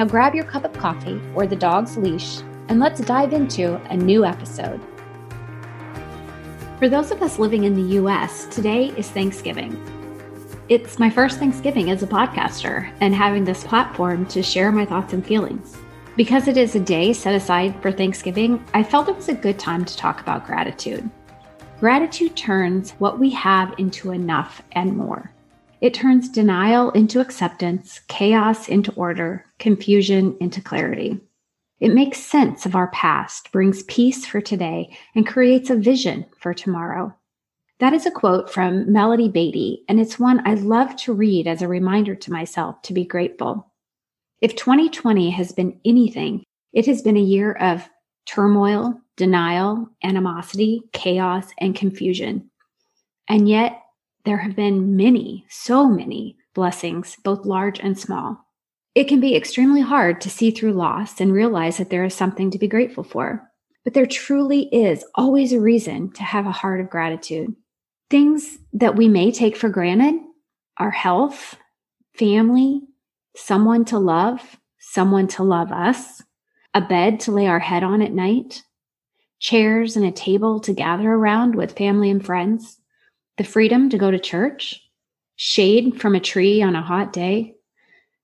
Now grab your cup of coffee or the dog's leash and let's dive into a new episode. For those of us living in the US, today is Thanksgiving. It's my first Thanksgiving as a podcaster and having this platform to share my thoughts and feelings. Because it is a day set aside for Thanksgiving, I felt it was a good time to talk about gratitude. Gratitude turns what we have into enough and more. It turns denial into acceptance, chaos into order, confusion into clarity. It makes sense of our past, brings peace for today, and creates a vision for tomorrow. That is a quote from Melody Beattie, and it's one I love to read as a reminder to myself to be grateful. If 2020 has been anything, it has been a year of turmoil, denial, animosity, chaos, and confusion. And yet, there have been many, so many blessings, both large and small. It can be extremely hard to see through loss and realize that there is something to be grateful for. But there truly is always a reason to have a heart of gratitude. Things that we may take for granted our health, family, someone to love, someone to love us, a bed to lay our head on at night, chairs and a table to gather around with family and friends, the freedom to go to church, shade from a tree on a hot day,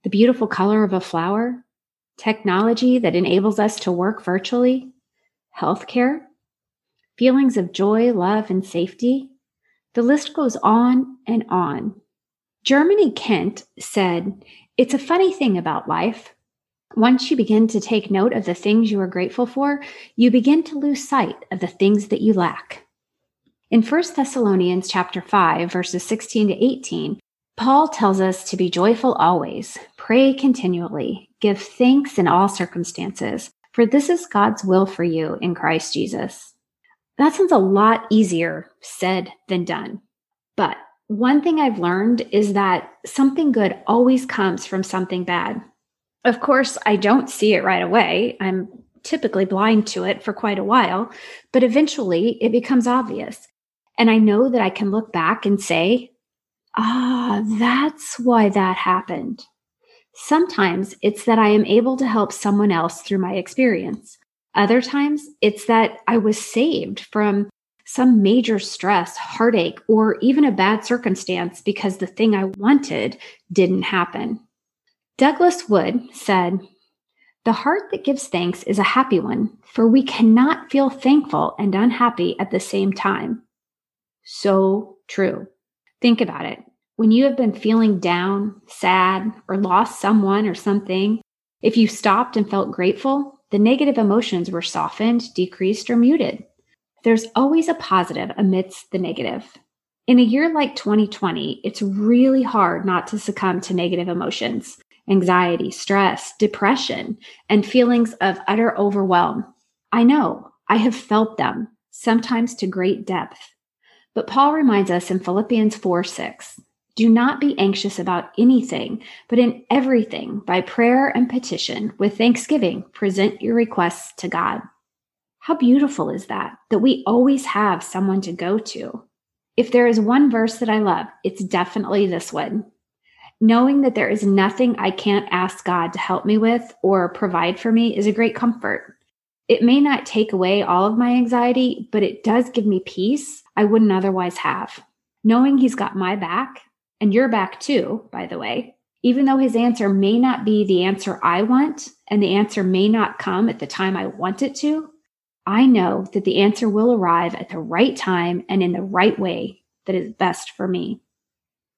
the beautiful color of a flower, technology that enables us to work virtually, healthcare, feelings of joy, love, and safety. The list goes on and on. Germany Kent said, It's a funny thing about life. Once you begin to take note of the things you are grateful for, you begin to lose sight of the things that you lack. In 1 Thessalonians chapter 5 verses 16 to 18, Paul tells us to be joyful always, pray continually, give thanks in all circumstances, for this is God's will for you in Christ Jesus. That sounds a lot easier said than done. But one thing I've learned is that something good always comes from something bad. Of course, I don't see it right away. I'm typically blind to it for quite a while, but eventually it becomes obvious. And I know that I can look back and say, ah, that's why that happened. Sometimes it's that I am able to help someone else through my experience. Other times it's that I was saved from some major stress, heartache, or even a bad circumstance because the thing I wanted didn't happen. Douglas Wood said, The heart that gives thanks is a happy one, for we cannot feel thankful and unhappy at the same time. So true. Think about it. When you have been feeling down, sad, or lost someone or something, if you stopped and felt grateful, the negative emotions were softened, decreased, or muted. There's always a positive amidst the negative. In a year like 2020, it's really hard not to succumb to negative emotions, anxiety, stress, depression, and feelings of utter overwhelm. I know I have felt them, sometimes to great depth. But Paul reminds us in Philippians 4 6 do not be anxious about anything, but in everything, by prayer and petition, with thanksgiving, present your requests to God. How beautiful is that, that we always have someone to go to. If there is one verse that I love, it's definitely this one. Knowing that there is nothing I can't ask God to help me with or provide for me is a great comfort. It may not take away all of my anxiety, but it does give me peace I wouldn't otherwise have. Knowing He's got my back and your back too, by the way, Even though his answer may not be the answer I want, and the answer may not come at the time I want it to, I know that the answer will arrive at the right time and in the right way that is best for me.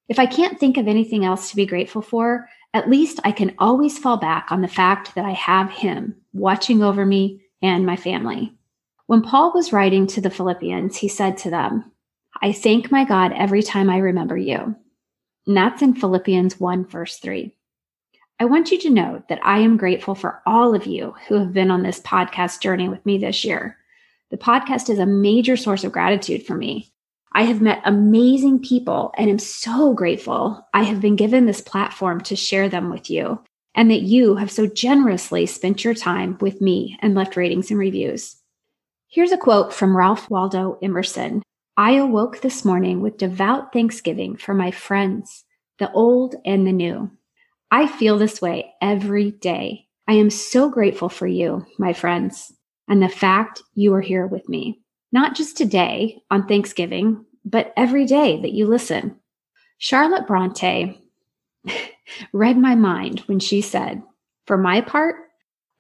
If I can't think of anything else to be grateful for, at least I can always fall back on the fact that I have Him watching over me and my family. When Paul was writing to the Philippians, he said to them, I thank my God every time I remember you. And that's in Philippians 1, verse 3. I want you to know that I am grateful for all of you who have been on this podcast journey with me this year. The podcast is a major source of gratitude for me. I have met amazing people and am so grateful I have been given this platform to share them with you and that you have so generously spent your time with me and left ratings and reviews. Here's a quote from Ralph Waldo Emerson I awoke this morning with devout thanksgiving for my friends, the old and the new. I feel this way every day. I am so grateful for you, my friends, and the fact you are here with me. Not just today on Thanksgiving, but every day that you listen. Charlotte Bronte read my mind when she said, For my part,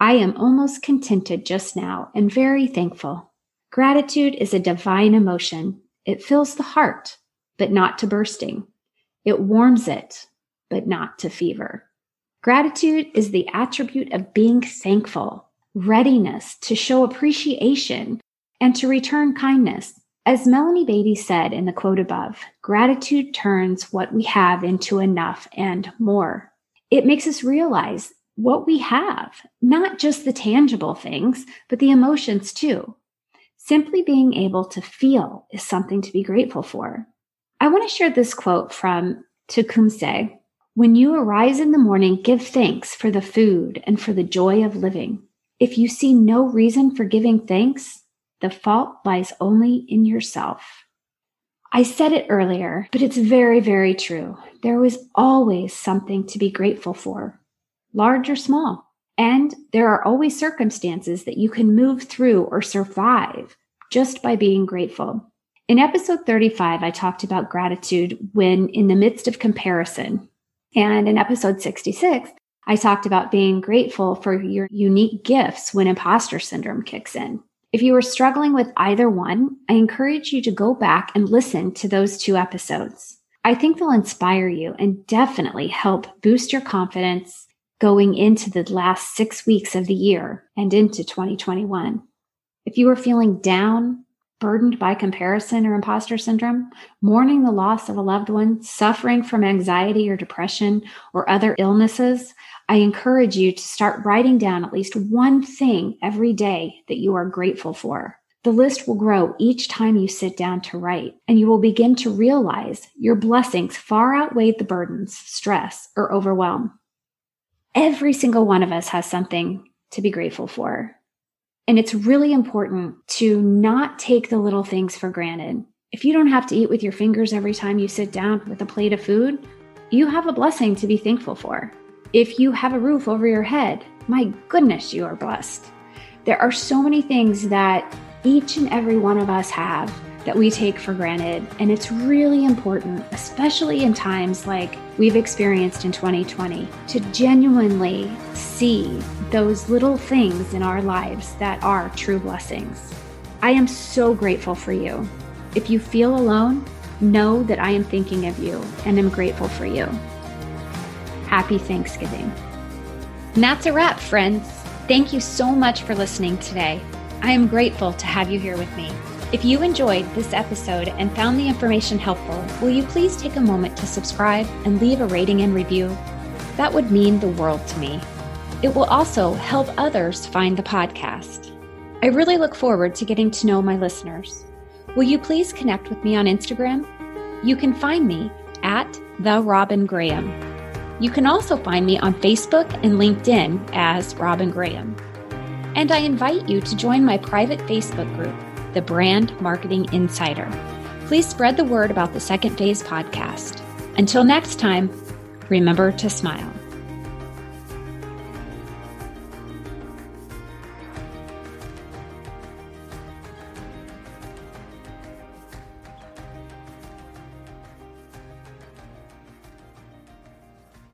I am almost contented just now and very thankful. Gratitude is a divine emotion. It fills the heart, but not to bursting. It warms it, but not to fever. Gratitude is the attribute of being thankful, readiness to show appreciation, and to return kindness. As Melanie Beattie said in the quote above, gratitude turns what we have into enough and more. It makes us realize what we have, not just the tangible things, but the emotions too. Simply being able to feel is something to be grateful for. I want to share this quote from Tecumseh, when you arise in the morning, give thanks for the food and for the joy of living. If you see no reason for giving thanks, the fault lies only in yourself. I said it earlier, but it's very, very true. There was always something to be grateful for, large or small. And there are always circumstances that you can move through or survive just by being grateful. In episode 35, I talked about gratitude when in the midst of comparison, and in episode 66, I talked about being grateful for your unique gifts when imposter syndrome kicks in. If you are struggling with either one, I encourage you to go back and listen to those two episodes. I think they'll inspire you and definitely help boost your confidence going into the last six weeks of the year and into 2021. If you are feeling down, burdened by comparison or imposter syndrome, mourning the loss of a loved one, suffering from anxiety or depression or other illnesses, I encourage you to start writing down at least one thing every day that you are grateful for. The list will grow each time you sit down to write, and you will begin to realize your blessings far outweigh the burdens, stress, or overwhelm. Every single one of us has something to be grateful for. And it's really important to not take the little things for granted. If you don't have to eat with your fingers every time you sit down with a plate of food, you have a blessing to be thankful for. If you have a roof over your head, my goodness, you are blessed. There are so many things that each and every one of us have that we take for granted. And it's really important, especially in times like we've experienced in 2020, to genuinely see those little things in our lives that are true blessings. I am so grateful for you. If you feel alone, know that I am thinking of you and am grateful for you. Happy Thanksgiving. And that's a wrap, friends. Thank you so much for listening today. I am grateful to have you here with me. If you enjoyed this episode and found the information helpful, will you please take a moment to subscribe and leave a rating and review? That would mean the world to me. It will also help others find the podcast. I really look forward to getting to know my listeners. Will you please connect with me on Instagram? You can find me at the Robin Graham. You can also find me on Facebook and LinkedIn as Robin Graham. And I invite you to join my private Facebook group the Brand Marketing Insider. Please spread the word about the Second Phase podcast. Until next time, remember to smile.